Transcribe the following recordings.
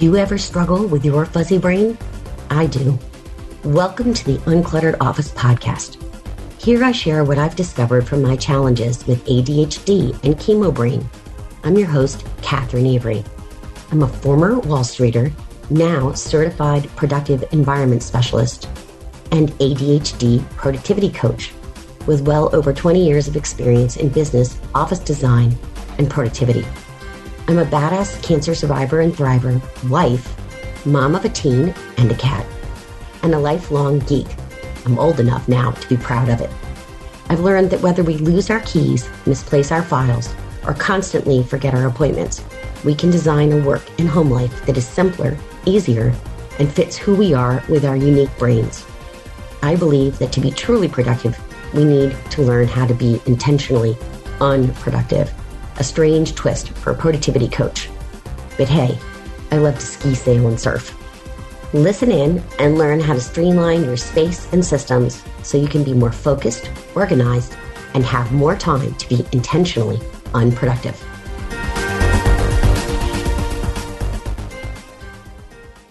You ever struggle with your fuzzy brain? I do. Welcome to the Uncluttered Office podcast. Here I share what I've discovered from my challenges with ADHD and chemo brain. I'm your host, Catherine Avery. I'm a former Wall Streeter, now certified productive environment specialist, and ADHD productivity coach with well over 20 years of experience in business, office design, and productivity. I'm a badass cancer survivor and thriver, wife, mom of a teen and a cat, and a lifelong geek. I'm old enough now to be proud of it. I've learned that whether we lose our keys, misplace our files, or constantly forget our appointments, we can design a work and home life that is simpler, easier, and fits who we are with our unique brains. I believe that to be truly productive, we need to learn how to be intentionally unproductive. A strange twist for a productivity coach. But hey, I love to ski, sail, and surf. Listen in and learn how to streamline your space and systems so you can be more focused, organized, and have more time to be intentionally unproductive.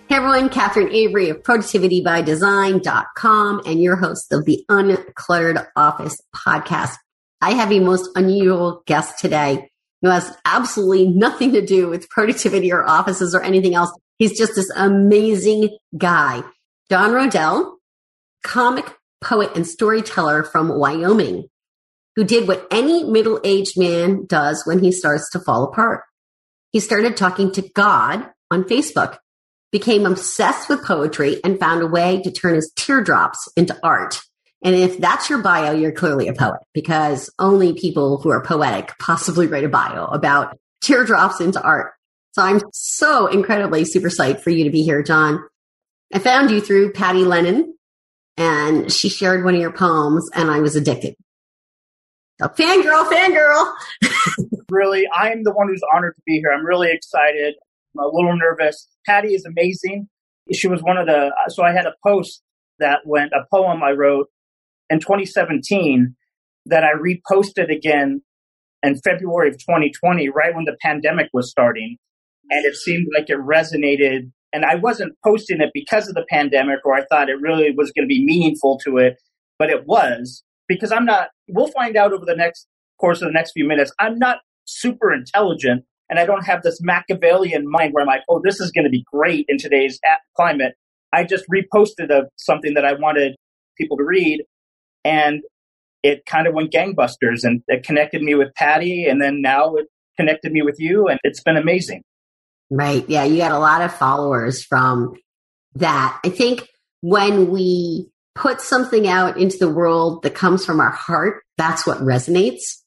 Hey everyone, Catherine Avery of productivitybydesign.com and your host of the Uncluttered Office podcast. I have a most unusual guest today who has absolutely nothing to do with productivity or offices or anything else. He's just this amazing guy. John Roedel, comic poet and storyteller from Wyoming, who did what any middle aged man does when he starts to fall apart. He started talking to God on Facebook became obsessed with poetry and found a way to turn his teardrops into art. And if that's your bio, you're clearly a poet because only people who are poetic possibly write a bio about teardrops into art. So I'm so incredibly super psyched for you to be here, John. I found you through Patty Lennon and she shared one of your poems and I was addicted. So fangirl, fangirl. really, I'm the one who's honored to be here. I'm really excited. I'm a little nervous. Patty is amazing. She was one of the, so I had a post that went, a poem I wrote in 2017 that I reposted again in February of 2020, right when the pandemic was starting. And it seemed like it resonated. And I wasn't posting it because of the pandemic or I thought it really was going to be meaningful to it, but it was because I'm not, we'll find out over the next course of the next few minutes. I'm not super intelligent and I don't have this Machiavellian mind where I'm like, oh, this is going to be great in today's climate. I just reposted a, something that I wanted people to read, and it kind of went gangbusters, and it connected me with Patty, and then now it connected me with you, and it's been amazing. Right? Yeah, you got a lot of followers from that. I think when we put something out into the world that comes from our heart, that's what resonates.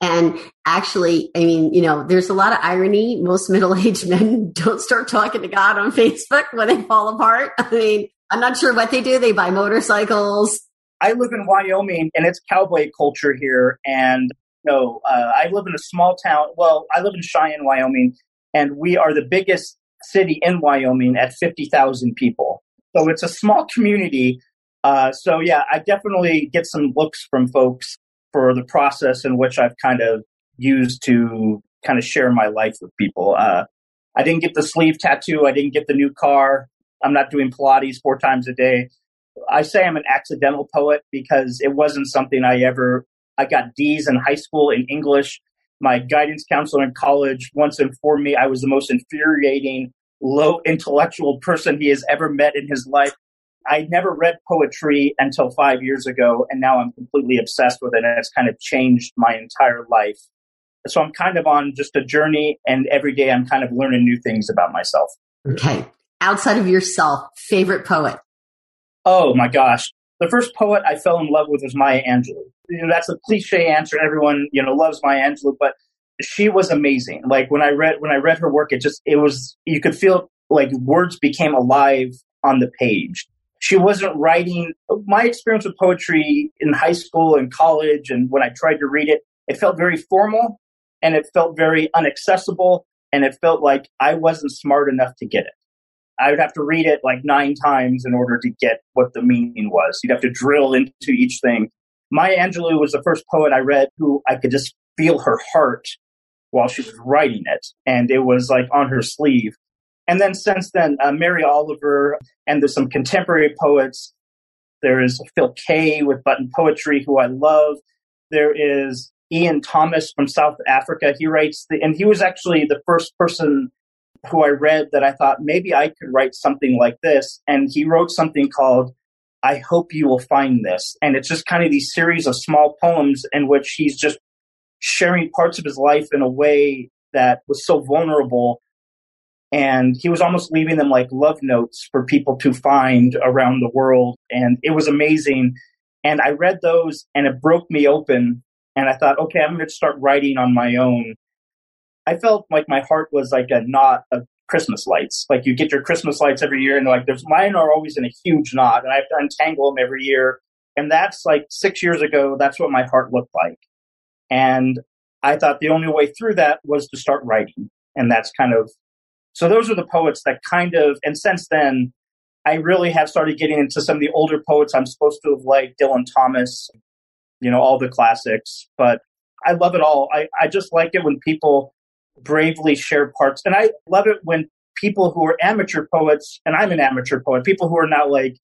And actually, I mean, you know, there's a lot of irony. Most middle aged men don't start talking to God on Facebook when they fall apart. I mean, I'm not sure what they do. They buy motorcycles. I live in Wyoming and it's cowboy culture here. And you know, uh, I live in a small town. Well, I live in Cheyenne, Wyoming, and we are the biggest city in Wyoming at 50,000 people. So it's a small community. Uh, so yeah, I definitely get some looks from folks for the process in which I've kind of used to kind of share my life with people. Uh, I didn't get the sleeve tattoo. I didn't get the new car. I'm not doing Pilates four times a day. I say I'm an accidental poet because it wasn't something I ever, I got D's in high school in English. My guidance counselor in college once informed me I was the most infuriating, low intellectual person he has ever met in his life. I never read poetry until five years ago, and now I'm completely obsessed with it, and it's kind of changed my entire life. So I'm kind of on just a journey, and every day I'm kind of learning new things about myself. Okay. Outside of yourself, favorite poet? Oh my gosh. The first poet I fell in love with was Maya Angelou. You know, that's a cliche answer. Everyone, you know, loves Maya Angelou, but she was amazing. Like when I read when I read her work, it just it was you could feel like words became alive on the page she wasn't writing. My experience with poetry in high school and college, and when I tried to read it, it felt very formal and it felt very inaccessible and it felt like I wasn't smart enough to get it. I would have to read it like nine times in order to get what the meaning was. You'd have to drill into each thing. Maya Angelou was the first poet I read who I could just feel her heart while she was writing it. And it was like on her sleeve. And then since then, uh, Mary Oliver, and there's some contemporary poets. There is Phil Kaye with Button Poetry, who I love. There is Ian Thomas from South Africa. He writes the, and he was actually the first person who I read that I thought maybe I could write something like this. And he wrote something called I Hope You Will Find This. And it's just kind of these series of small poems in which he's just sharing parts of his life in a way that was so vulnerable. And he was almost leaving them like love notes for people to find around the world. And it was amazing. And I read those and it broke me open. And I thought, okay, I'm going to start writing on my own. I felt like my heart was like a knot of Christmas lights. Like you get your Christmas lights every year, and like there's mine are always in a huge knot, and I have to untangle them every year. And that's like six years ago. That's what my heart looked like, and I thought the only way through that was to start writing, and that's kind of so. Those are the poets that kind of, and since then, I really have started getting into some of the older poets I'm supposed to have liked, Dylan Thomas, you know, all the classics. But I love it all. I, I just like it when people bravely share parts. And I love it when people who are amateur poets, and I'm an amateur poet, people who are not like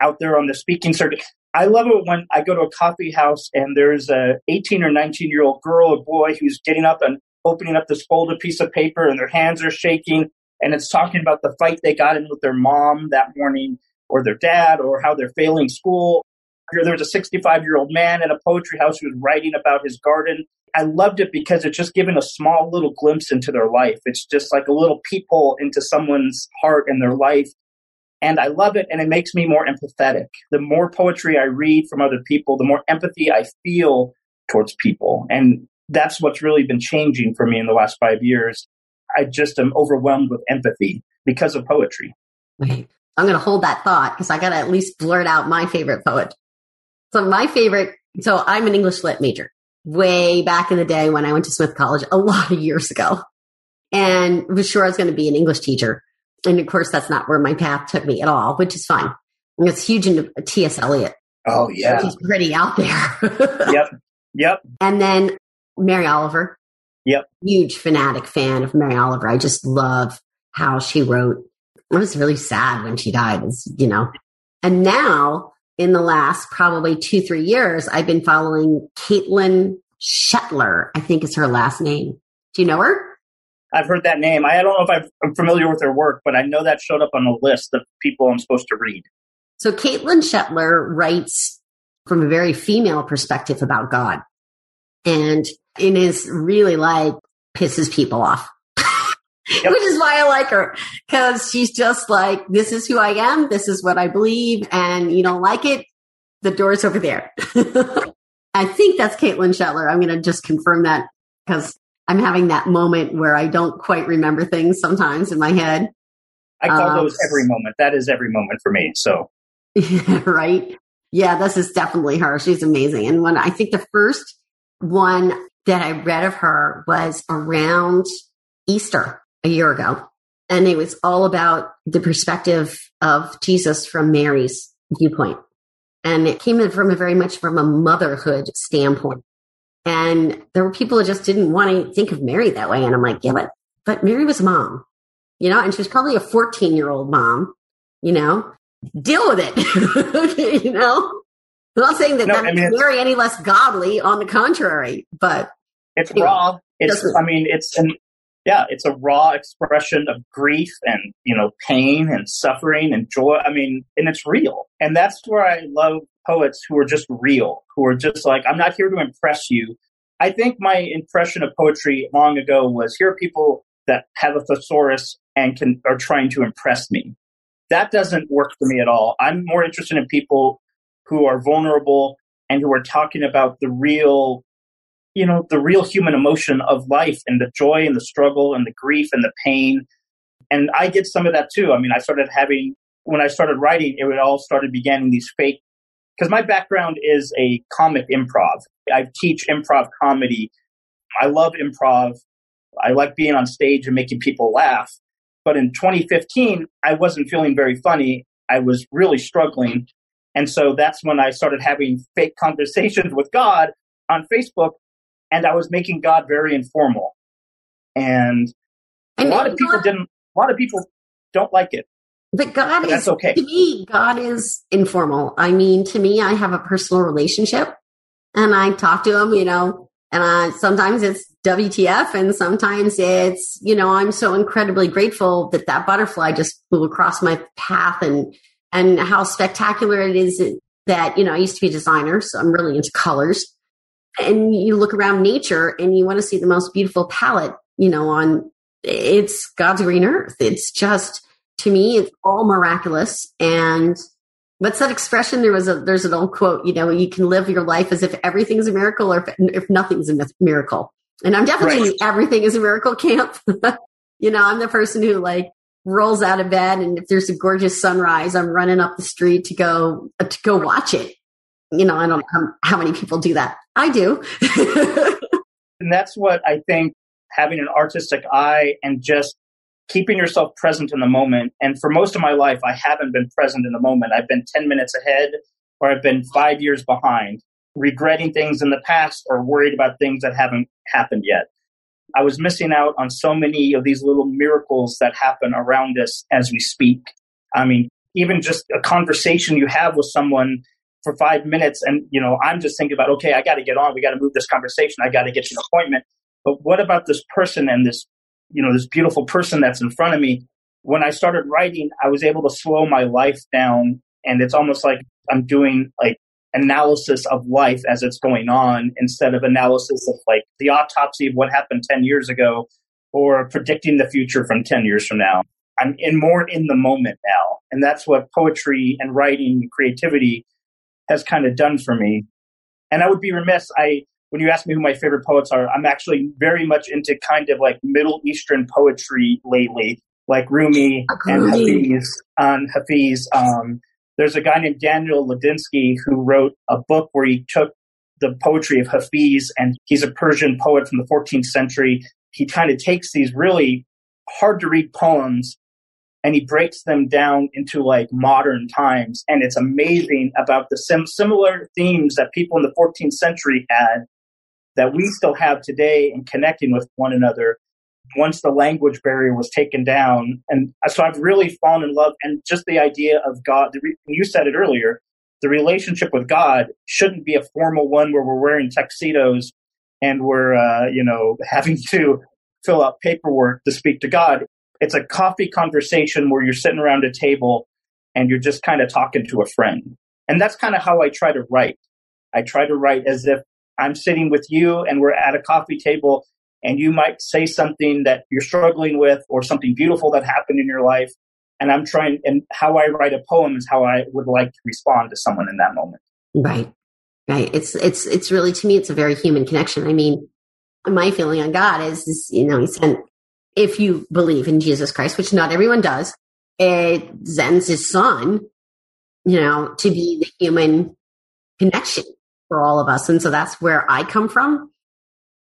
out there on the speaking circuit. I love it when I go to a coffee house and there's a 18 or 19 year old girl or boy who's getting up and opening up this folded piece of paper and their hands are shaking and it's talking about the fight they got in with their mom that morning or their dad or how they're failing school. There was a 65 year old man in a poetry house who was writing about his garden I loved it because it's just given a small little glimpse into their life. It's just like a little peephole into someone's heart and their life. And I love it and it makes me more empathetic. The more poetry I read from other people, the more empathy I feel towards people. And that's what's really been changing for me in the last five years. I just am overwhelmed with empathy because of poetry. Wait, I'm going to hold that thought because I got to at least blurt out my favorite poet. So my favorite, so I'm an English lit major way back in the day when I went to Smith College a lot of years ago and was sure I was going to be an English teacher. And of course, that's not where my path took me at all, which is fine. It's huge into T.S. Eliot. Oh, yeah. He's pretty out there. yep. Yep. And then Mary Oliver. Yep. Huge fanatic fan of Mary Oliver. I just love how she wrote. I was really sad when she died, as you know. And now in the last probably two, three years, I've been following Caitlin Shetler, I think is her last name. Do you know her? I've heard that name. I don't know if i am familiar with her work, but I know that showed up on a list of people I'm supposed to read. So Caitlin Shetler writes from a very female perspective about God. And it is really like pisses people off. Yep. Which is why I like her because she's just like, this is who I am. This is what I believe. And you don't like it. The door's over there. I think that's Caitlin Shetler. I'm going to just confirm that because I'm having that moment where I don't quite remember things sometimes in my head. I call um, those every moment. That is every moment for me. So, right. Yeah, this is definitely her. She's amazing. And when I think the first one that I read of her was around Easter a year ago. And it was all about the perspective of Jesus from Mary's viewpoint. And it came in from a very much from a motherhood standpoint. And there were people that just didn't want to think of Mary that way. And I'm like, yeah, but, but Mary was a mom, you know, and she was probably a 14 year old mom, you know, deal with it, you know. I'm not saying that no, that I mean, makes Mary any less godly. On the contrary, but it's anyway, raw. It's. I mean, it's an yeah, it's a raw expression of grief and, you know, pain and suffering and joy. I mean, and it's real. And that's where I love poets who are just real, who are just like, I'm not here to impress you. I think my impression of poetry long ago was here are people that have a thesaurus and can are trying to impress me. That doesn't work for me at all. I'm more interested in people who are vulnerable and who are talking about the real you know, the real human emotion of life and the joy and the struggle and the grief and the pain. And I get some of that too. I mean, I started having, when I started writing, it all started beginning these fake, because my background is a comic improv. I teach improv comedy. I love improv. I like being on stage and making people laugh. But in 2015, I wasn't feeling very funny. I was really struggling. And so that's when I started having fake conversations with God on Facebook and I was making God very informal. And a lot of people didn't. A lot of people don't like it. But God But is that's okay. to me, God is informal. I mean, to me, I have a personal relationship and I talk to him, you know, and I, sometimes it's WTF and sometimes it's, you know, I'm so incredibly grateful that that butterfly just flew across my path and, and how spectacular it is that, you know, I used to be a designer, so I'm really into colors. And you look around nature and you want to see the most beautiful palette, you know, on it's God's green earth. It's just, to me, it's all miraculous. And what's that expression? There was a, there's an old quote, you know, you can live your life as if everything's a miracle or if, if nothing's a miracle. And I'm definitely Right. everything is a miracle camp. you know, I'm the person who like rolls out of bed and if there's a gorgeous sunrise, I'm running up the street to go, to go watch it. You know, I don't know how many people do that. I do. And that's what I think having an artistic eye and just keeping yourself present in the moment. And for most of my life, I haven't been present in the moment. I've been 10 minutes ahead or I've been five years behind, regretting things in the past or worried about things that haven't happened yet. I was missing out on so many of these little miracles that happen around us as we speak. I mean, even just a conversation you have with someone for five minutes and you know i'm just thinking about okay i got to get on we got to move this conversation i got to get an appointment. But what about this person and this you know this beautiful person that's in front of me? When i started writing i was able to slow my life down and it's almost like i'm doing like analysis of life as it's going on instead of analysis of like the autopsy of what happened 10 years ago or predicting the future from 10 years from now. I'm in more in the moment now. And that's what poetry and writing and creativity has kind of done for me. And I would be remiss, I when you ask me who my favorite poets are, I'm actually very much into kind of like Middle Eastern poetry lately, like Rumi and Hafiz. On Hafiz, um, there's a guy named Daniel Ladinsky who wrote a book where he took the poetry of Hafiz, and he's a Persian poet from the 14th century. He kind of takes these really hard to read poems and he breaks them down into like modern times. And it's amazing about the sim- similar themes that people in the 14th century had that we still have today in connecting with one another once the language barrier was taken down. And so I've really fallen in love and just the idea of God, re- you said it earlier, the relationship with God shouldn't be a formal one where we're wearing tuxedos and we're, uh, you know, having to fill out paperwork to speak to God it's a coffee conversation where you're sitting around a table and you're just kind of talking to a friend. And that's kind of how I try to write. I try to write as if I'm sitting with you and we're at a coffee table and you might say something that you're struggling with or something beautiful that happened in your life. And I'm trying, and how I write a poem is how I would like to respond to someone in that moment. Right. Right. It's it's it's really to me it's a very human connection. I mean, my feeling on God is, is you know, he sent if you believe in Jesus Christ, which not everyone does, it sends his son, you know, to be the human connection for all of us. And so that's where I come from.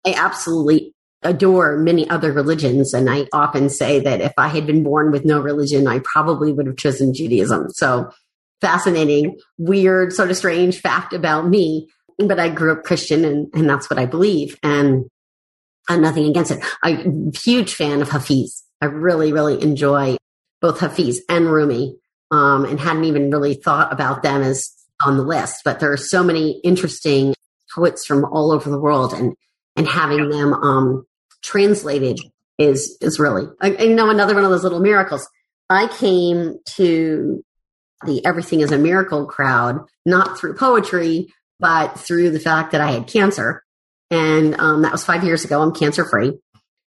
I absolutely adore many other religions. And I often say that if I had been born with no religion, I probably would have chosen Judaism. So fascinating, weird, sort of strange fact about me. But I grew up Christian and, and that's what I believe. And I'm nothing against it. I'm a huge fan of Hafiz. I really, really enjoy both Hafiz and Rumi. Um, and hadn't even really thought about them as on the list, but there are so many interesting poets from all over the world and, and having them, um, translated is, is really, I, I know another one of those little miracles. I came to the Everything is a Miracle crowd, not through poetry, but through the fact that I had cancer. And um, that was five years ago. I'm cancer free.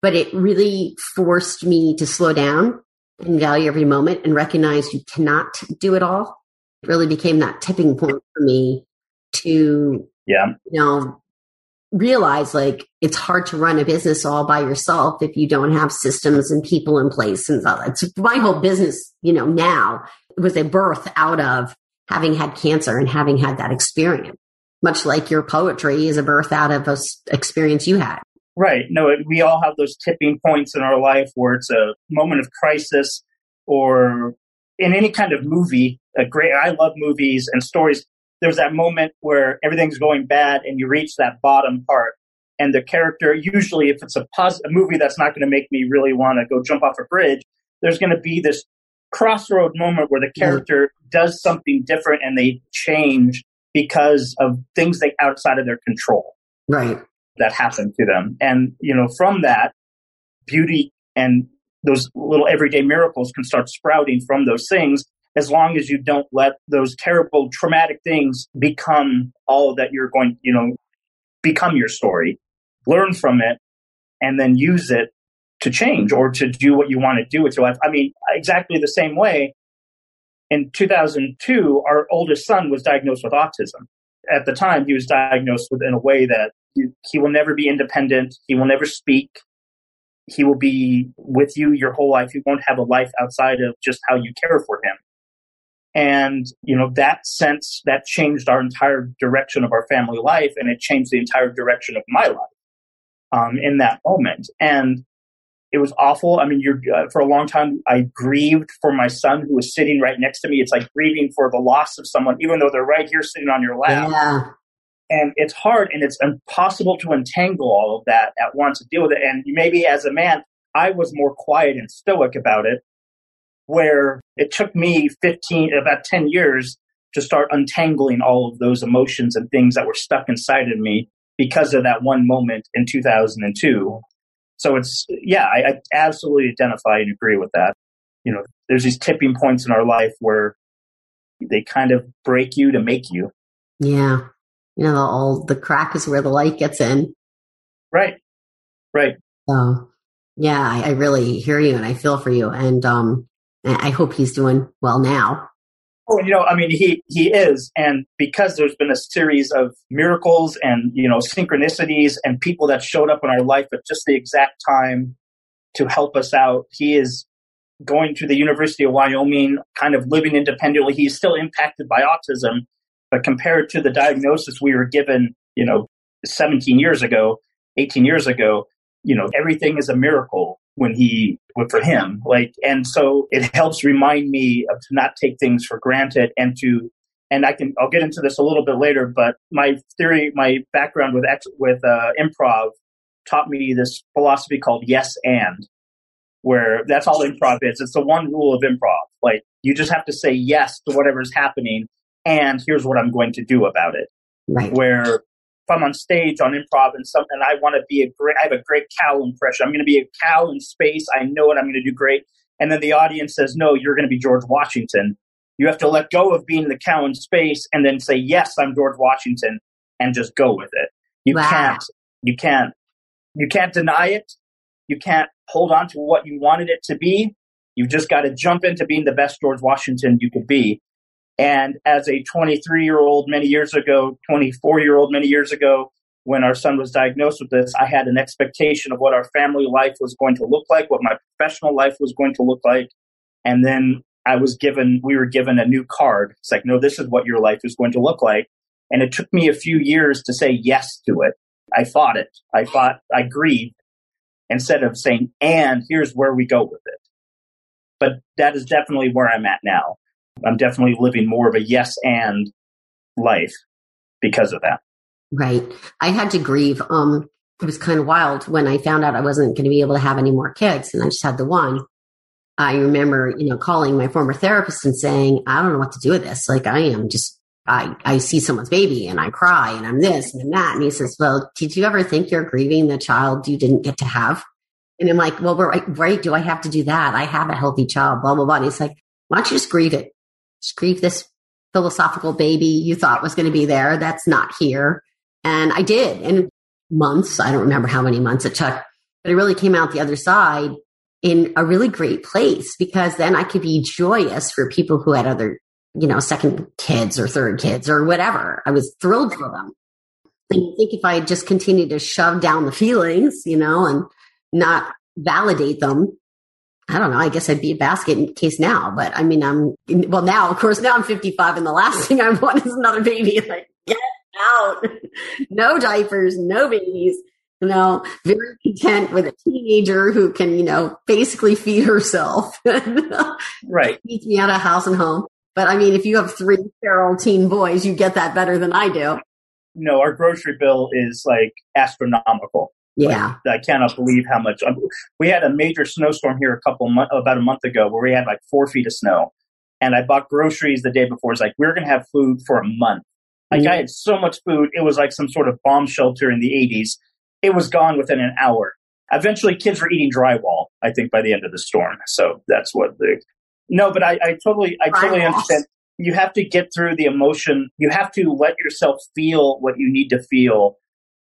But it really forced me to slow down and value every moment and recognize you cannot do it all. It really became that tipping point for me to, Yeah. you know, realize like it's hard to run a business all by yourself if you don't have systems and people in place. And so it's my whole business, you know, now was a birth out of having had cancer and having had that experience much like your poetry is a birth out of a experience you had. Right. No, we all have those tipping points in our life where it's a moment of crisis or in any kind of movie, a great, I love movies and stories. There's that moment where everything's going bad and you reach that bottom part and the character, usually if it's a, pos- a movie that's not going to make me really want to go jump off a bridge, there's going to be this crossroad moment where the character does something different and they change because of things they outside of their control. Right. That happen to them. And, you know, from that, beauty and those little everyday miracles can start sprouting from those things as long as you don't let those terrible traumatic things become all that you're going, you know, become your story. Learn from it and then use it to change or to do what you want to do with your life. I mean, exactly the same way. In 2002, our oldest son was diagnosed with autism. At the time, he was diagnosed with in a way that he, will never be independent. He will never speak. He will be with you your whole life. He won't have a life outside of just how you care for him. And, you know, that sense, that changed our entire direction of our family life and it changed the entire direction of my life, um, in that moment. And it was awful. I mean, you're, uh, for a long time, I grieved for my son who was sitting right next to me. It's like grieving for the loss of someone, even though they're right here sitting on your lap. Yeah. And it's hard and it's impossible to untangle all of that at once to deal with it. And maybe as a man, I was more quiet and stoic about it where it took me 15, about 10 years to start untangling all of those emotions and things that were stuck inside of me because of that one moment in 2002. So it's, yeah, I, I absolutely identify and agree with that. You know, there's these tipping points in our life where they kind of break you to make you. Yeah. You know, all the crack is where the light gets in. Right. Right. So yeah, I, I really hear you and I feel for you. And um I hope he's doing well now. Oh, you know, I mean, he he is, and because there's been a series of miracles and you know synchronicities and people that showed up in our life at just the exact time to help us out, he is going to the University of Wyoming, kind of living independently. He's still impacted by autism, but compared to the diagnosis we were given, you know, 17 years ago, 18 years ago, you know, everything is a miracle when he for him like and so it helps remind me of to not take things for granted and to and I can I'll get into this a little bit later but my theory my background with with uh, improv taught me this philosophy called yes and where that's all improv is. It's the one rule of improv. Like you just have to say yes to whatever's happening and here's what I'm going to do about it. Right. Where if I'm on stage on improv and something, and I want to be a great, I have a great cow impression. I'm going to be a cow in space. I know it. I'm going to do great. And then the audience says, no, you're going to be George Washington. You have to let go of being the cow in space and then say, yes, I'm George Washington and just go with it. You wow. can't, you can't, you can't deny it. You can't hold on to what you wanted it to be. You've just got to jump into being the best George Washington you could be. And as a 23 year old many years ago, 24 year old many years ago, when our son was diagnosed with this, I had an expectation of what our family life was going to look like, what my professional life was going to look like. And then I was given, we were given a new card. It's like, no, this is what your life is going to look like. And it took me a few years to say yes to it. I fought it. I fought, I grieved instead of saying, and here's where we go with it. But that is definitely where I'm at now. I'm definitely living more of a yes and life because of that. Right. I had to grieve. Um, it was kind of wild when I found out I wasn't going to be able to have any more kids and I just had the one. I remember, you know, calling my former therapist and saying, I don't know what to do with this. Like I am just, I, I see someone's baby and I cry and I'm this and I'm that. And he says, well, did you ever think you're grieving the child you didn't get to have? And I'm like, well, right, right. Do I have to do that? I have a healthy child, blah, blah, blah. And he's like, why don't you just grieve it? Grieve this philosophical baby you thought was going to be there. That's not here. And I did in months. I don't remember how many months it took, but it really came out the other side in a really great place because then I could be joyous for people who had other, you know, second kids or third kids or whatever. I was thrilled for them. And I think if I had just continued to shove down the feelings, you know, and not validate them, I don't know. I guess I'd be a basket case now, but I mean, I'm well now. Of course, now I'm 55, and the last thing I want is another baby. Like, get out! no diapers, no babies. You know, very content with a teenager who can, you know, basically feed herself. Uh, right. Keeps me out of house and home. But I mean, if you have three feral teen boys, you get that better than I do. No, our grocery bill is like astronomical Yeah. Like, I cannot believe how much. Um, we had a major snowstorm here a couple months, about a month ago, where we had like four feet of snow, and I bought groceries the day before. It's like we're gonna have food for a month. Like mm-hmm. I had so much food, it was like some sort of bomb shelter in the '80s. It was gone within an hour. Eventually, kids were eating drywall. I think by the end of the storm. So that's what the. No, but I, I totally, I totally understand. You have to get through the emotion. You have to let yourself feel what you need to feel,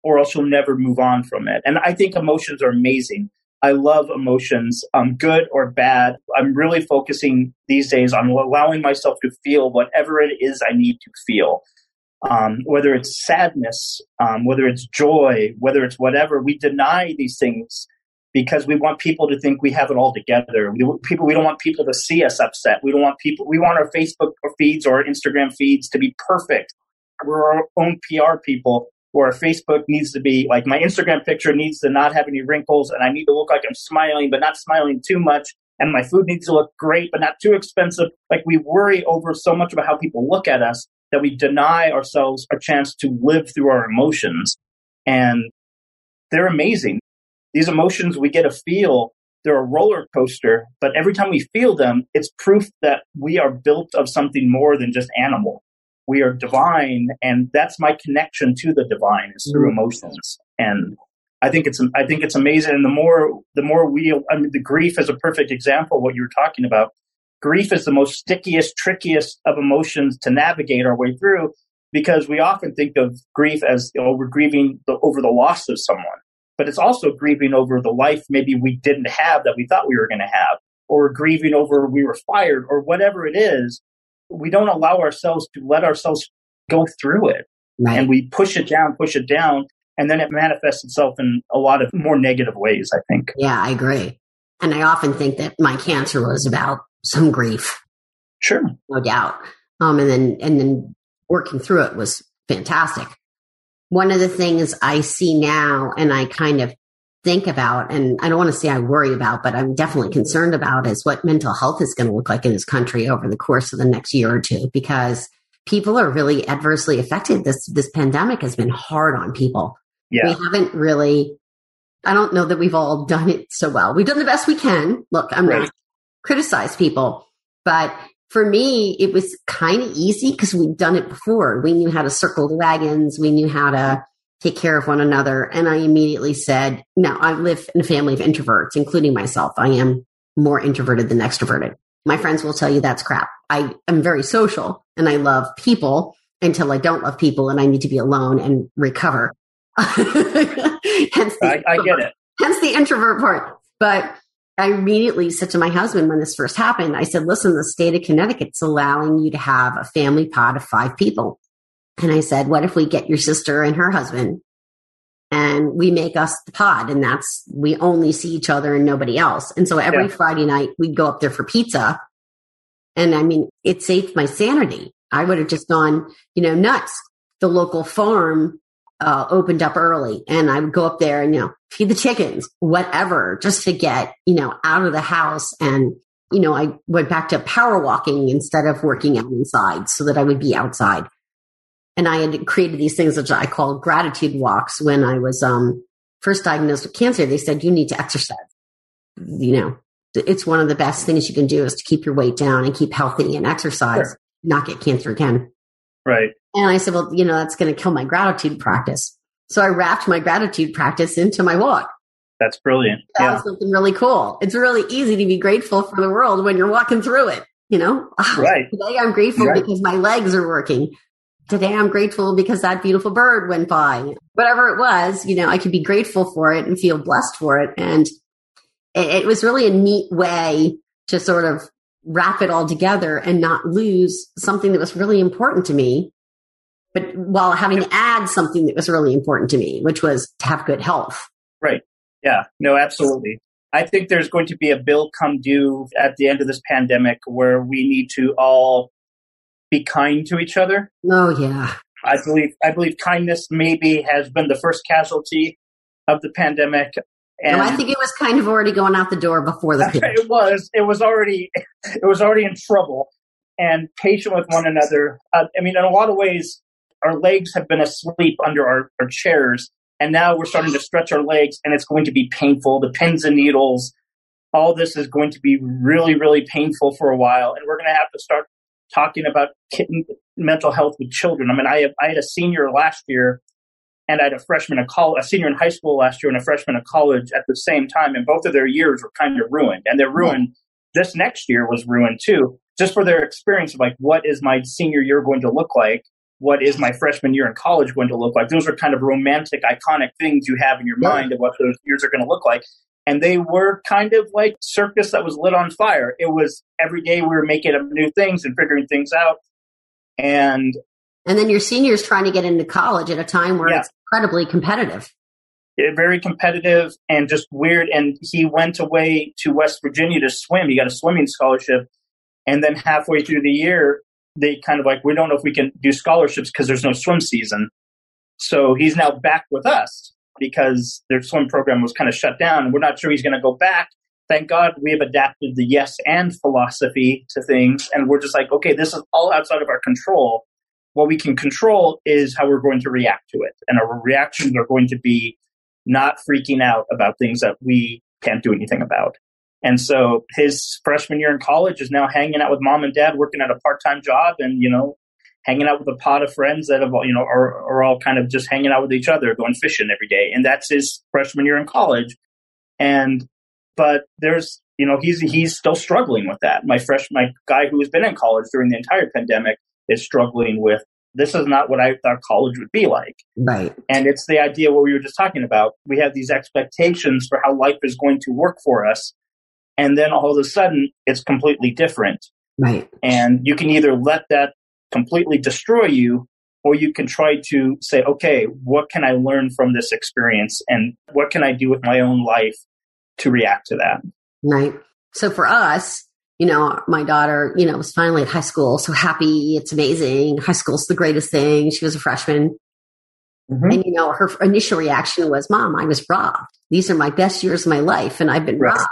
or else you'll never move on from it. And I think emotions are amazing. I love emotions, um, good or bad. I'm really focusing these days on allowing myself to feel whatever it is I need to feel um, whether it's sadness, um, whether it's joy, whether it's whatever, we deny these things because we want people to think we have it all together. We, people, we don't want people to see us upset. We don't want people. We want our Facebook feeds or Instagram feeds to be perfect. We're our own PR people. Where Facebook needs to be like my Instagram picture needs to not have any wrinkles, and I need to look like I'm smiling, but not smiling too much. And my food needs to look great, but not too expensive. Like we worry over so much about how people look at us that we deny ourselves a chance to live through our emotions. And they're amazing. These emotions we get a feel, they're a roller coaster, but every time we feel them, it's proof that we are built of something more than just animal. We are divine, and that's my connection to the divine is through mm-hmm. emotions. And I think it's I think it's amazing. And the more the more we, I mean, the grief is a perfect example of what you were talking about grief is the most stickiest, trickiest of emotions to navigate our way through because we often think of grief as you know, we're grieving the, over the loss of someone, but it's also grieving over the life maybe we didn't have that we thought we were going to have, or grieving over we were fired, or whatever it is. We don't allow ourselves to let ourselves go through it. Right. And we push it down, push it down, and then it manifests itself in a lot of more negative ways, I think. Yeah, I agree. And I often think that my cancer was about some grief. Sure. No doubt. Um, and then, and then working through it was fantastic. One of the things I see now and I kind of think about, and I don't want to say I worry about, but I'm definitely concerned about is what mental health is going to look like in this country over the course of the next year or two, because people are really adversely affected. This, this pandemic has been hard on people. Yeah. We haven't really, I don't know that we've all done it so well. We've done the best we can. Look, I'm right. not criticize people. But for me, it was kind of easy because we'd done it before. We knew how to circle the wagons. We knew how to take care of one another. And I immediately said, no, I live in a family of introverts, including myself. I am more introverted than extroverted. My friends will tell you that's crap. I am very social and I love people until I don't love people and I need to be alone and recover. hence the, I, I get it. Hence the introvert part. But I immediately said to my husband when this first happened, I said, listen, the state of Connecticut's allowing you to have a family pod of five people. And I said, what if we get your sister and her husband and we make us the pod and that's, we only see each other and nobody else. And so every yeah. Friday night we'd go up there for pizza. And I mean, it saved my sanity. I would have just gone, you know, nuts. The local farm uh, opened up early and I would go up there and, you know, feed the chickens, whatever, just to get, you know, out of the house. And, you know, I went back to power walking instead of working out inside so that I would be outside. And I had created these things which I call gratitude walks when I was, um, first diagnosed with cancer. They said, you need to exercise. You know, it's one of the best things you can do is to keep your weight down and keep healthy and exercise, sure. not get cancer again. Right. And I said, well, you know, that's going to kill my gratitude practice. So I wrapped my gratitude practice into my walk. That's brilliant. That yeah. was something really cool. It's really easy to be grateful for the world when you're walking through it. You know, right. Today I'm grateful right. because my legs are working. Today I'm grateful because that beautiful bird went by. Whatever it was, you know, I could be grateful for it and feel blessed for it. And it, it was really a neat way to sort of wrap it all together and not lose something that was really important to me but while having to add something that was really important to me, which was to have good health. Right. Yeah. No, absolutely. I think there's going to be a bill come due at the end of this pandemic where we need to all be kind to each other. Oh yeah. I believe I believe kindness maybe has been the first casualty of the pandemic. And no, I think it was kind of already going out the door before the it was. It was already it was already in trouble. And patient with one another. Uh, I mean, in a lot of ways, our legs have been asleep under our, our chairs And now we're starting to stretch our legs and it's going to be painful. The pins and needles, all this is going to be really, really painful for a while. And we're going to have to start talking about mental health with children. I mean, I, have, I had a senior last year and I had a freshman in college, a senior in high school last year and a freshman in college at the same time. And both of their years were kind of ruined and they're ruined. This next year was ruined too, just for their experience of like, what is my senior year going to look like? What is my freshman year in college going to look like? Those are kind of romantic, iconic things you have in your mind of what those years are going to look like and they were kind of like circus that was lit on fire. It was every day we were making up new things and figuring things out. And and then your seniors trying to get into college at a time where yeah. it's incredibly competitive. It, very competitive and just weird. And he went away to West Virginia to swim. He got a swimming scholarship. And then halfway through the year, they kind of like, we don't know if we can do scholarships because there's no swim season. So he's now back with us because their swim program was kind of shut down. We're not sure he's going to go back. Thank God we have adapted the yes and philosophy to things. And we're just like, okay, this is all outside of our control. What we can control is how we're going to react to it. And our reactions are going to be not freaking out about things that we can't do anything about. And so his freshman year in college is now hanging out with mom and dad, working at a part time job and, you know, hanging out with a pot of friends that have, you know, are, are all kind of just hanging out with each other, going fishing every day. And that's his freshman year in college. And, but there's, you know, he's, he's still struggling with that. My fresh, my guy who has been in college during the entire pandemic is struggling with this is not what I thought college would be like. Right. And it's the idea what we were just talking about. We have these expectations for how life is going to work for us. And then all of a sudden it's completely different. Right. And you can either let that completely destroy you, or you can try to say, okay, what can I learn from this experience and what can I do with my own life to react to that? Right. So for us, you know, my daughter, you know, was finally at high school, so happy. It's amazing. High school's the greatest thing. She was a freshman. Mm-hmm. And, you know, her initial reaction was, Mom, I was robbed. These are my best years of my life, and I've been right. robbed.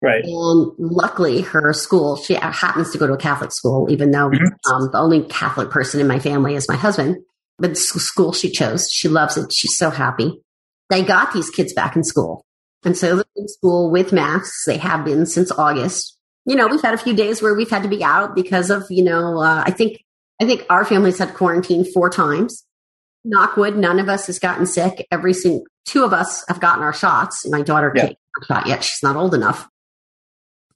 Right. And luckily, her school, she happens to go to a Catholic school, even though mm-hmm. um, the only Catholic person in my family is my husband. But the school she chose, she loves it. She's so happy. They got these kids back in school. And so they're in school with masks. They have been since August. You know, we've had a few days where we've had to be out because of, you know, uh, I think, I think our family's had quarantine four times. Knockwood, none of us has gotten sick. Every single, two of us have gotten our shots. My daughter yeah. can't shot yet. She's not old enough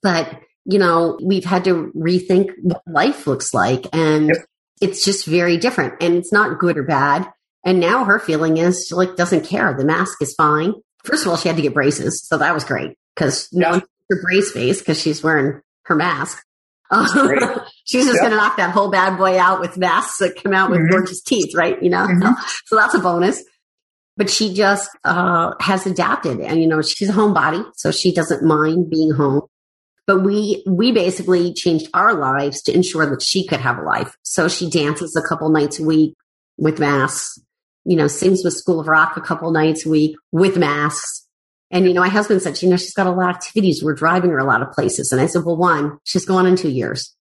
but you know, we've had to rethink what life looks like and yep. it's just very different and it's not good or bad. And now her feeling is she like doesn't care. The mask is fine. First of all, she had to get braces. So that was great because no one her brace face because she's wearing her mask. she's just yep. going to knock that whole bad boy out with masks that come out with mm-hmm. gorgeous teeth, right? You know, mm-hmm. so that's a bonus. But she just uh, has adapted, and you know, she's a homebody, so she doesn't mind being home but we we basically changed our lives to ensure that she could have a life. So she dances a couple nights a week with masks, you know, sings with School of Rock a couple nights a week with masks. And you know, my husband said, you know, she's got a lot of activities. We're driving her a lot of places. And I said, well, one, she's gone in two years,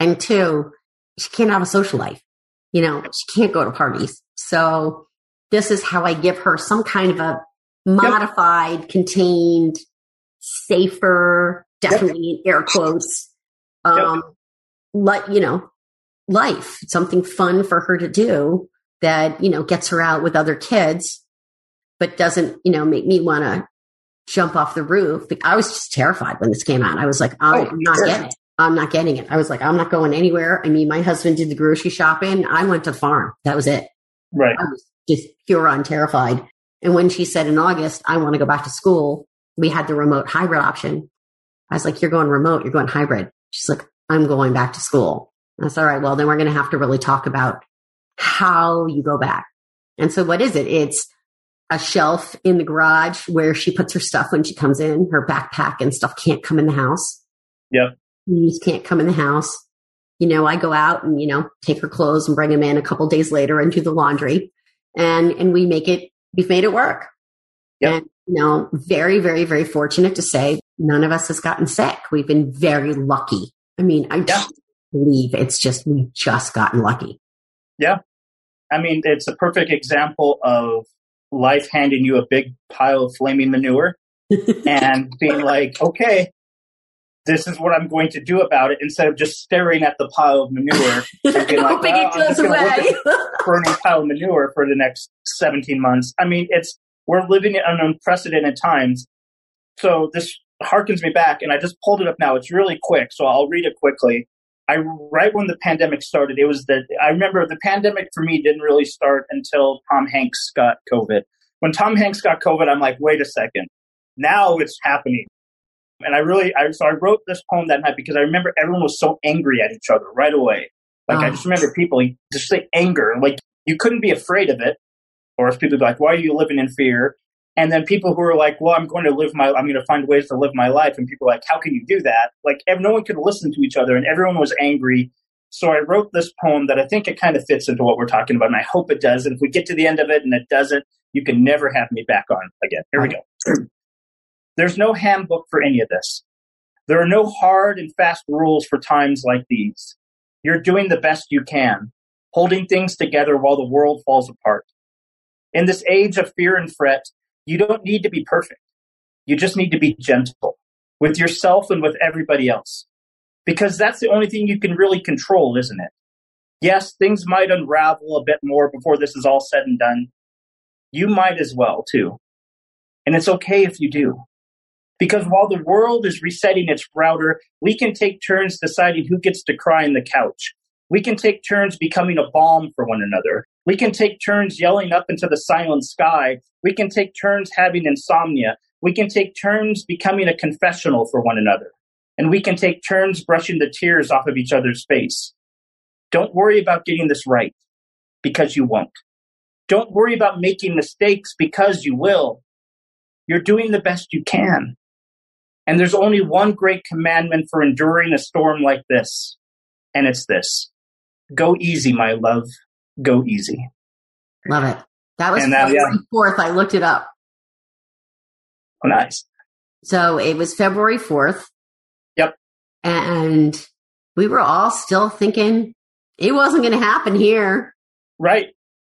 and two, she can't have a social life. You know, she can't go to parties. So this is how I give her some kind of a modified, yep. contained, safer definitely yep. air quotes, um, yep. like, you know, life, something fun for her to do that, you know, gets her out with other kids, but doesn't, you know, make me want to jump off the roof. I was just terrified when this came out. I was like, I'm oh, not sure. getting it. I'm not getting it. I was like, I'm not going anywhere. I mean, my husband did the grocery shopping. I went to the farm. That was it. Right. I was just pure on terrified. And when she said in August, I want to go back to school, we had the remote hybrid option. I was like, you're going remote, you're going hybrid. She's like, I'm going back to school. I said, all right, well, then we're going to have to really talk about how you go back. And so what is it? It's a shelf in the garage where she puts her stuff when she comes in. Her backpack and stuff can't come in the house. Yep. You just can't come in the house. You know, I go out and, you know, take her clothes and bring them in a couple days later and do the laundry. And, and we make it, we've made it work. Yep. And, you know, very, very, very fortunate to say none of us has gotten sick. We've been very lucky. I mean, I yeah. believe it's just, we just gotten lucky. Yeah. I mean, it's a perfect example of life handing you a big pile of flaming manure and being like, okay, this is what I'm going to do about it instead of just staring at the pile of manure and being like, Hoping it "Well, I'm just goes gonna look away. at burning pile of manure for the next 17 months. I mean, it's, we're living in unprecedented times. So this harkens me back and I just pulled it up now. It's really quick. So I'll read it quickly. I, right when the pandemic started, it was that I remember the pandemic for me didn't really start until Tom Hanks got COVID. When Tom Hanks got COVID, I'm like, wait a second. Now it's happening. And I really, I, so I wrote this poem that night because I remember everyone was so angry at each other right away. Like I Oh. just remember people just say anger, like you couldn't be afraid of it. Or if people be like, why are you living in fear? And then people who are like, well, I'm going to live my, I'm going to find ways to live my life. And people are like, how can you do that? Like no one could listen to each other and everyone was angry. So I wrote this poem that I think it kind of fits into what we're talking about. And I hope it does. And if we get to the end of it and it doesn't, you can never have me back on again. Here we go. There's no handbook for any of this. There are no hard and fast rules for times like these. You're doing the best you can, holding things together while the world falls apart. In this age of fear and fret, you don't need to be perfect. You just need to be gentle with yourself and with everybody else. Because that's the only thing you can really control, isn't it? Yes, things might unravel a bit more before this is all said and done. You might as well, too. And it's okay if you do. Because while the world is resetting its router, we can take turns deciding who gets to cry on the couch. We can take turns becoming a balm for one another. We can take turns yelling up into the silent sky. We can take turns having insomnia. We can take turns becoming a confessional for one another. And we can take turns brushing the tears off of each other's face. Don't worry about getting this right because you won't. Don't worry about making mistakes because you will. You're doing the best you can. And there's only one great commandment for enduring a storm like this, and it's this Go easy, my love. Go easy. Love it. That was February 4th. I looked it up. Oh, nice. So it was February 4th. Yep. And we were all still thinking it wasn't going to happen here. Right.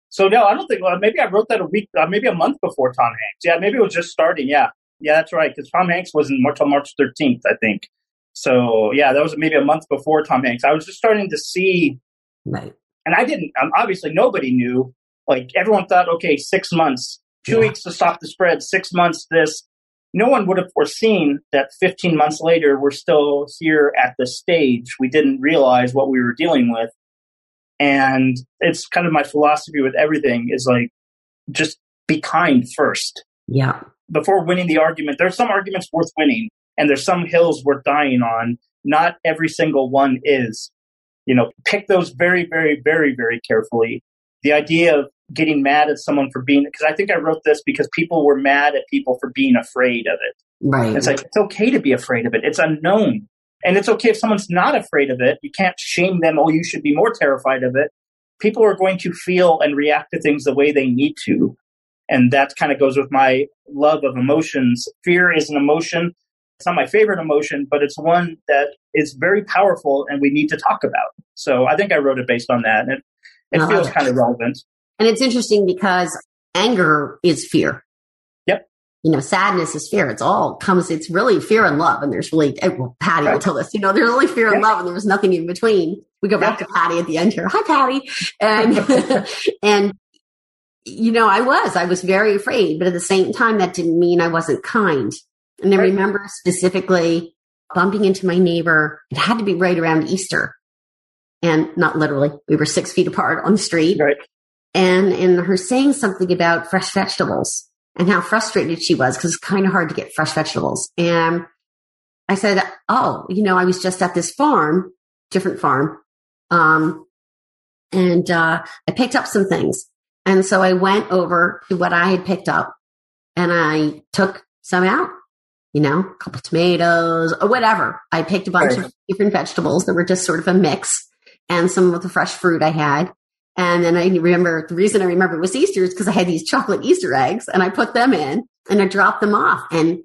So, no, I don't think, well, maybe I wrote that a week, uh, maybe a month before Tom Hanks. Yeah, maybe it was just starting. Yeah. Yeah, that's right. Because Tom Hanks wasn't until March 13th, I think. So, yeah, that was maybe a month before Tom Hanks. I was just starting to see Right. And I didn't. Um, obviously, nobody knew. Like everyone thought, okay, six months, two Yeah. weeks to stop the spread, six months. This, no one would have foreseen that 15 months later, we're still here at the stage. We didn't realize what we were dealing with, and it's kind of my philosophy with everything is like, just be kind first Yeah. before winning the argument. There's some arguments worth winning, and there's some hills worth dying on. Not every single one is. You know, pick those very, very, very, very carefully. The idea of getting mad at someone for being, because I think I wrote this because people were mad at people for being afraid of it. Right. It's like, it's okay to be afraid of it. It's unknown. And it's okay if someone's not afraid of it. You can't shame them. Oh, you should be more terrified of it. People are going to feel and react to things the way they need to. And that kind of goes with my love of emotions. Fear is an emotion. It's not my favorite emotion, but it's one that is very powerful and we need to talk about. So I think I wrote it based on that. And it, it feels it. kind of relevant. And it's interesting because anger is fear. Yep. You know, sadness is fear. It's all comes, it's really fear and love. And there's really, eh, well, Patty will tell us, you know, there's only fear and love and there was nothing in between. We go back Yep. to Patty at the end here. Hi, Patty. And, and, you know, I was, I was very afraid, but at the same time, that didn't mean I wasn't kind. And I Right. remember specifically bumping into my neighbor. It had to be right around Easter. And not literally, we were six feet apart on the street Right. and and her saying something about fresh vegetables and how frustrated she was because it's kind of hard to get fresh vegetables. And I said, "Oh, you know, I was just at this farm, different farm, um, and uh, I picked up some things. And so I went over to what I had picked up, and I took some out. You know, a couple tomatoes or whatever. I picked a bunch Right. of different vegetables that were just sort of a mix, and some of the fresh fruit I had. And then I remember the reason I remember it was Easter is because I had these chocolate Easter eggs and I put them in and I dropped them off. And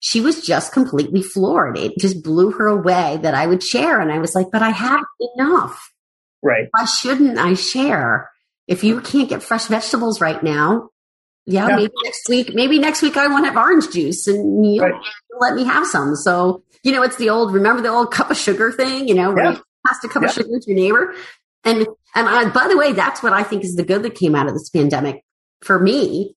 she was just completely floored. It just blew her away that I would share. And I was like, but I have enough. Right. Why shouldn't I share? If you can't get fresh vegetables right now, yeah, yeah, maybe next week, maybe next week I want to have orange juice and you right. let me have some. So, you know, it's the old, remember the old cup of sugar thing, you know, yeah. pass a cup yeah. of sugar to your neighbor. And, and I, by the way, that's what I think is the good that came out of this pandemic for me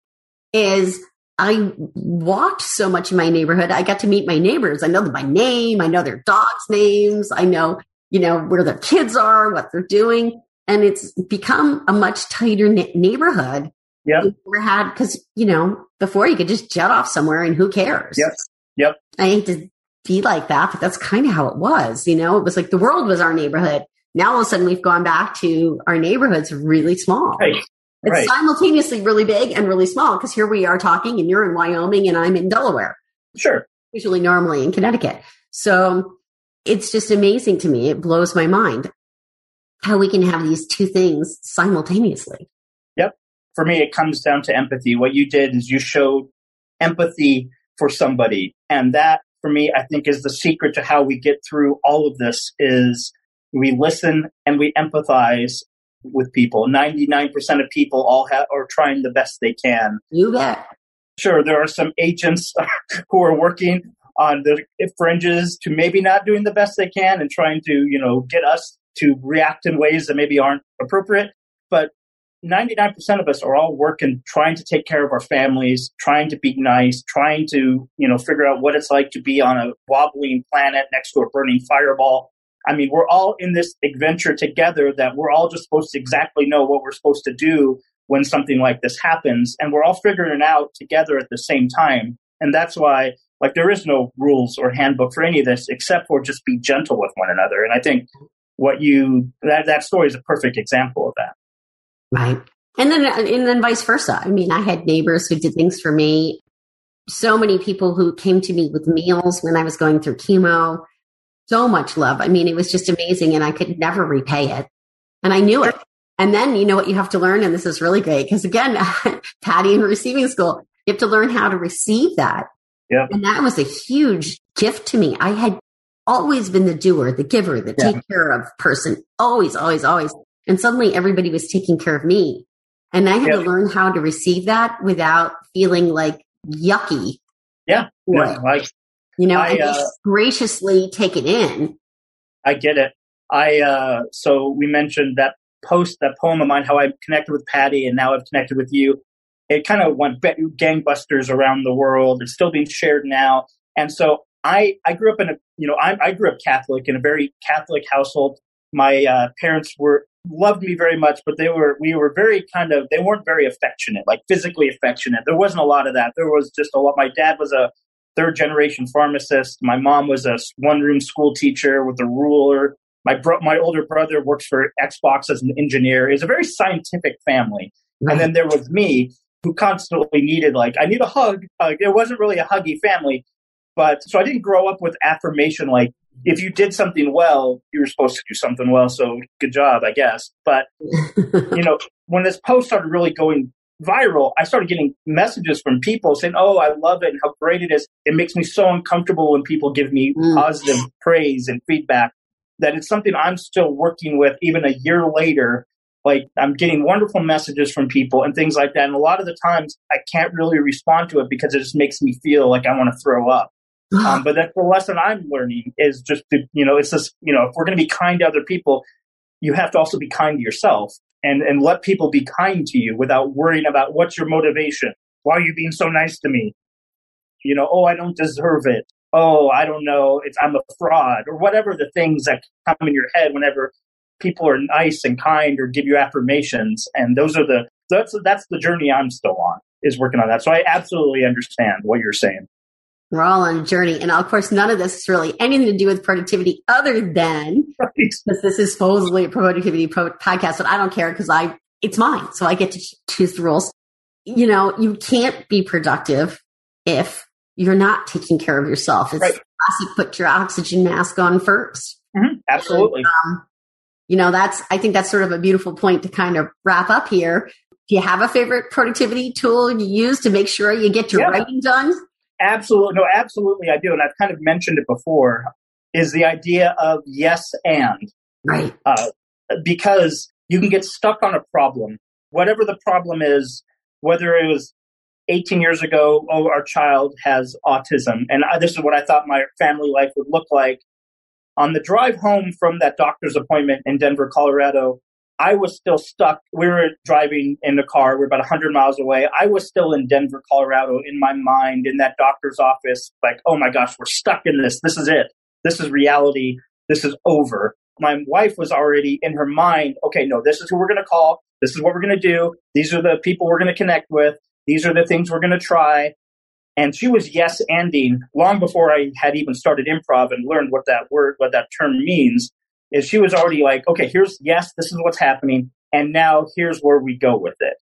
is I walked so much in my neighborhood. I got to meet my neighbors. I know them by name. I know their dogs' names. I know, you know, where their kids are, what they're doing. And it's become a much tighter knit neighborhood. Yeah. Ever had, cause, you know, before you could just jet off somewhere and who cares? Yep. Yep. I hate to be like that, but that's kind of how it was. You know, it was like the world was our neighborhood. Now all of a sudden we've gone back to our neighborhoods really small. Right. It's right. simultaneously really big and really small because here we are talking and you're in Wyoming and I'm in Delaware. Sure. Usually normally in Connecticut. So it's just amazing to me. It blows my mind how we can have these two things simultaneously. For me, it comes down to empathy. What you did is you showed empathy for somebody. And that for me, I think is the secret to how we get through all of this is we listen and we empathize with people. 99% of people all have, are trying the best they can. You bet. Sure, there are some agents who are working on the fringes to maybe not doing the best they can and trying to, you know, get us to react in ways that maybe aren't appropriate. But 99% of us are all working, trying to take care of our families, trying to be nice, trying to, you know, figure out what it's like to be on a wobbling planet next to a burning fireball I mean, we're all in this adventure together that we're all just supposed to exactly know what we're supposed to do when something like this happens. And we're all figuring it out together at the same time. And that's why, like, there is no rules or handbook for any of this except for just be gentle with one another. And I think what you, that, that story is a perfect example of that. Right. And then, uh, and then vice versa. I mean, I had neighbors who did things for me. So many people who came to me with meals when I was going through chemo so much love. I mean, it was just amazing and I could never repay it. And I knew it. And then you know what you have to learn, and this is really great because again, Patty in receiving school, you have to learn how to receive that. Yeah. And that was a huge gift to me. I had always been the doer, the giver, the yeah. take care of person, always, always, always. And suddenly everybody was taking care of me. And I had yeah. to learn how to receive that without feeling like yucky. Yeah. yeah. Like you know, I, and uh, graciously take it in. I get it. I uh, so we mentioned that post, that poem of mine, how I connected with Patty, and now I've connected with you. It kind of went gangbusters around the world. It's still being shared now, and so I I grew up in a you know I, I grew up Catholic in a very Catholic household. My uh, parents were loved me very much, but they were we were very kind of they weren't very affectionate, like physically affectionate. There wasn't a lot of that. There was just a lot. My dad was a third generation pharmacist. My mom was a one room school teacher with a ruler. My bro- my older brother works for Xbox as an engineer. It's a very scientific family. And then there was me who constantly needed like I need a hug. It wasn't really a huggy family, but so I didn't grow up with affirmation like if you did something well, you were supposed to do something well. So good job, I guess. But you know, when this post started really going viral, I started getting messages from people saying, Oh, I love it and how great it is. It makes me so uncomfortable when people give me mm. positive praise and feedback that it's something I'm still working with even a year later. Like I'm getting wonderful messages from people and things like that. And a lot of the times I can't really respond to it because it just makes me feel like I want to throw up. Um, but that's the lesson I'm learning is just to, you know, it's just, you know, if we're going to be kind to other people, you have to also be kind to yourself and, and let people be kind to you without worrying about what's your motivation. Why are you being so nice to me? You know, oh, I don't deserve it. Oh, I don't know. It's, I'm a fraud or whatever the things that come in your head whenever people are nice and kind or give you affirmations. And those are the, that's, that's the journey I'm still on is working on that. So I absolutely understand what you're saying. We're all on a journey. And of course, none of this is really anything to do with productivity other than because this is supposedly a productivity pro- podcast, but I don't care because I, it's mine. So I get to choose the rules. You know, you can't be productive if you're not taking care of yourself. It's right. classic, put your oxygen mask on 1st mm-hmm. Absolutely. And, um, you know, that's, I think that's sort of a beautiful point to kind of wrap up here. Do you have a favorite productivity tool you use to make sure you get your yeah. writing done? Absolutely. No, absolutely I do. And I've kind of mentioned it before is the idea of yes and. Right. Uh, because you can get stuck on a problem, whatever the problem is, whether it was 18 years ago, oh, our child has autism. And I, this is what I thought my family life would look like. On the drive home from that doctor's appointment in Denver, Colorado, I was still stuck. We were driving in the car. We're about 100 miles away. I was still in Denver, Colorado, in my mind, in that doctor's office, like, oh my gosh, we're stuck in this. This is it. This is reality. This is over. My wife was already in her mind, okay, no, this is who we're going to call. This is what we're going to do. These are the people we're going to connect with. These are the things we're going to try. And she was yes anding long before I had even started improv and learned what that word, what that term means. Is she was already like, okay, here's yes, this is what's happening, and now here's where we go with it.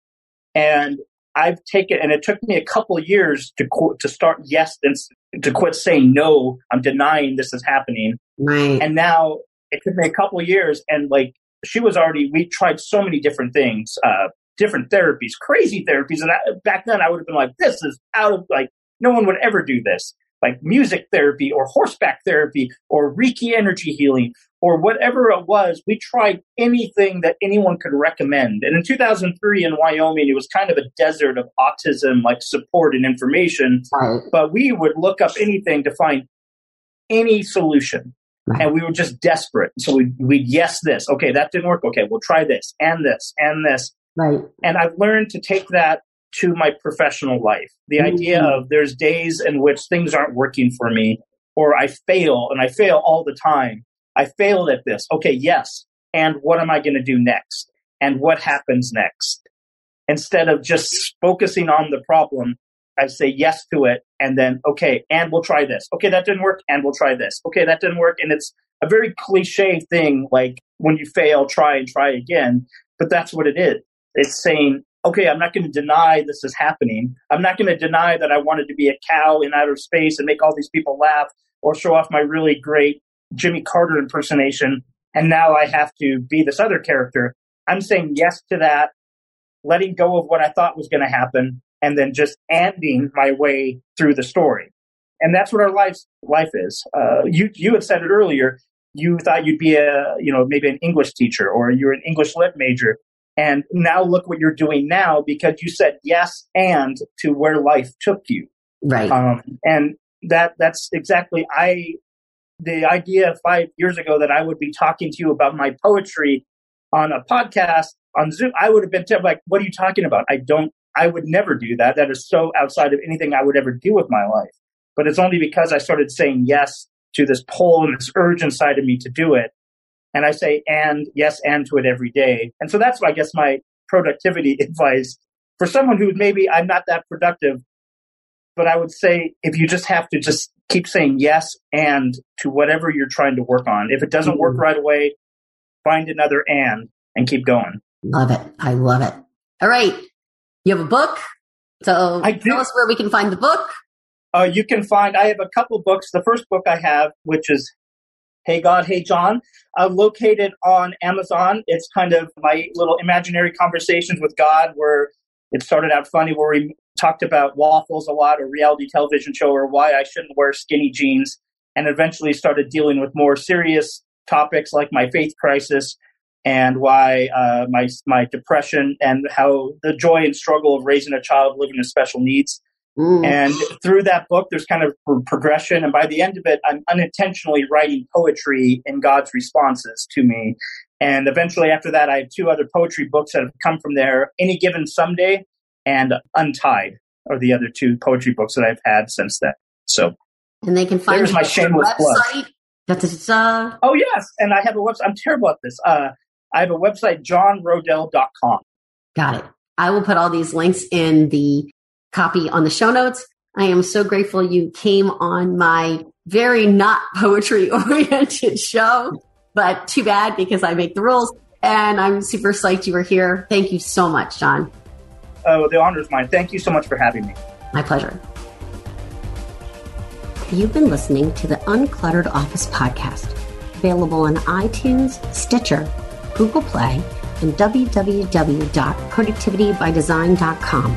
And I've taken, and it took me a couple of years to qu- to start yes and to quit saying no. I'm denying this is happening, Right. and now it took me a couple of years, and like she was already. We tried so many different things, uh, different therapies, crazy therapies, and I, back then I would have been like, this is out of like no one would ever do this. Like music therapy or horseback therapy or Reiki energy healing or whatever it was, we tried anything that anyone could recommend. And in 2003 in Wyoming, it was kind of a desert of autism, like support and information. right. But we would look up anything to find any solution. Right. And we were just desperate. So we'd, we'd yes this. Okay, that didn't work. Okay, we'll try this and this and this. Right. And I've learned to take that to my professional life. The Mhm. idea of there's days in which things aren't working for me or I fail and I fail all the time. I failed at this. Okay, yes. And what am I going to do next? And what happens next? Instead of just focusing on the problem, I say yes to it and then, okay, and we'll try this. Okay, that didn't work and we'll try this. Okay, that didn't work. And it's a very cliche thing like when you fail, try and try again. But that's what it is. It's saying, okay, I'm not going to deny this is happening. I'm not going to deny that I wanted to be a cow in outer space and make all these people laugh or show off my really great Jimmy Carter impersonation. And now I have to be this other character. I'm saying yes to that, letting go of what I thought was going to happen, and then just ending my way through the story. And that's what our life life is. Uh, you you had said it earlier. You thought you'd be a you know maybe an English teacher or you're an English lit major, and now look what you're doing now because you said yes and to where life took you. Right. Um, and that that's exactly I the idea five years ago that I would be talking to you about my poetry on a podcast on Zoom, I would have been like, "What are you talking about? I don't. I would never do that. That is so outside of anything I would ever do with my life." But it's only because I started saying yes to this pull and this urge inside of me to do it, and I say and yes and to it every day. And so that's I guess my productivity advice for someone who maybe I'm not that productive but I would say if you just have to just keep saying yes and to whatever you're trying to work on. If it doesn't work Mhm. right away, find another and and keep going. Love it. I love it. All right. You have a book. So I do. tell us where we can find the book. Uh, you can find I have a couple books. The first book I have, which is Hey God, Hey John, uh, located on Amazon. It's kind of my little imaginary conversations with God, where it started out funny, where we talked about waffles a lot, a reality television show, or why I shouldn't wear skinny jeans, and eventually started dealing with more serious topics like my faith crisis and why uh, my my depression and how the joy and struggle of raising a child living with special needs. Mm. And through that book, there's kind of progression. And by the end of it, I'm unintentionally writing poetry in God's responses to me. And eventually, after that, I have two other poetry books that have come from there Any Given Someday and Untied are the other two poetry books that I've had since then. So, and they can find there's my shameless website. Da-da-da-da. oh, yes. And I have a website. I'm terrible at this. Uh, I have a website, johnroedel.com. Got it. I will put all these links in the copy on the show notes. I am so grateful you came on my very not poetry oriented show, but too bad because I make the rules. And I'm super psyched you were here. Thank you so much, John. Oh, the honor is mine. Thank you so much for having me. My pleasure. You've been listening to the Uncluttered Office podcast, available on iTunes, Stitcher, Google Play, and www.productivitybydesign.com.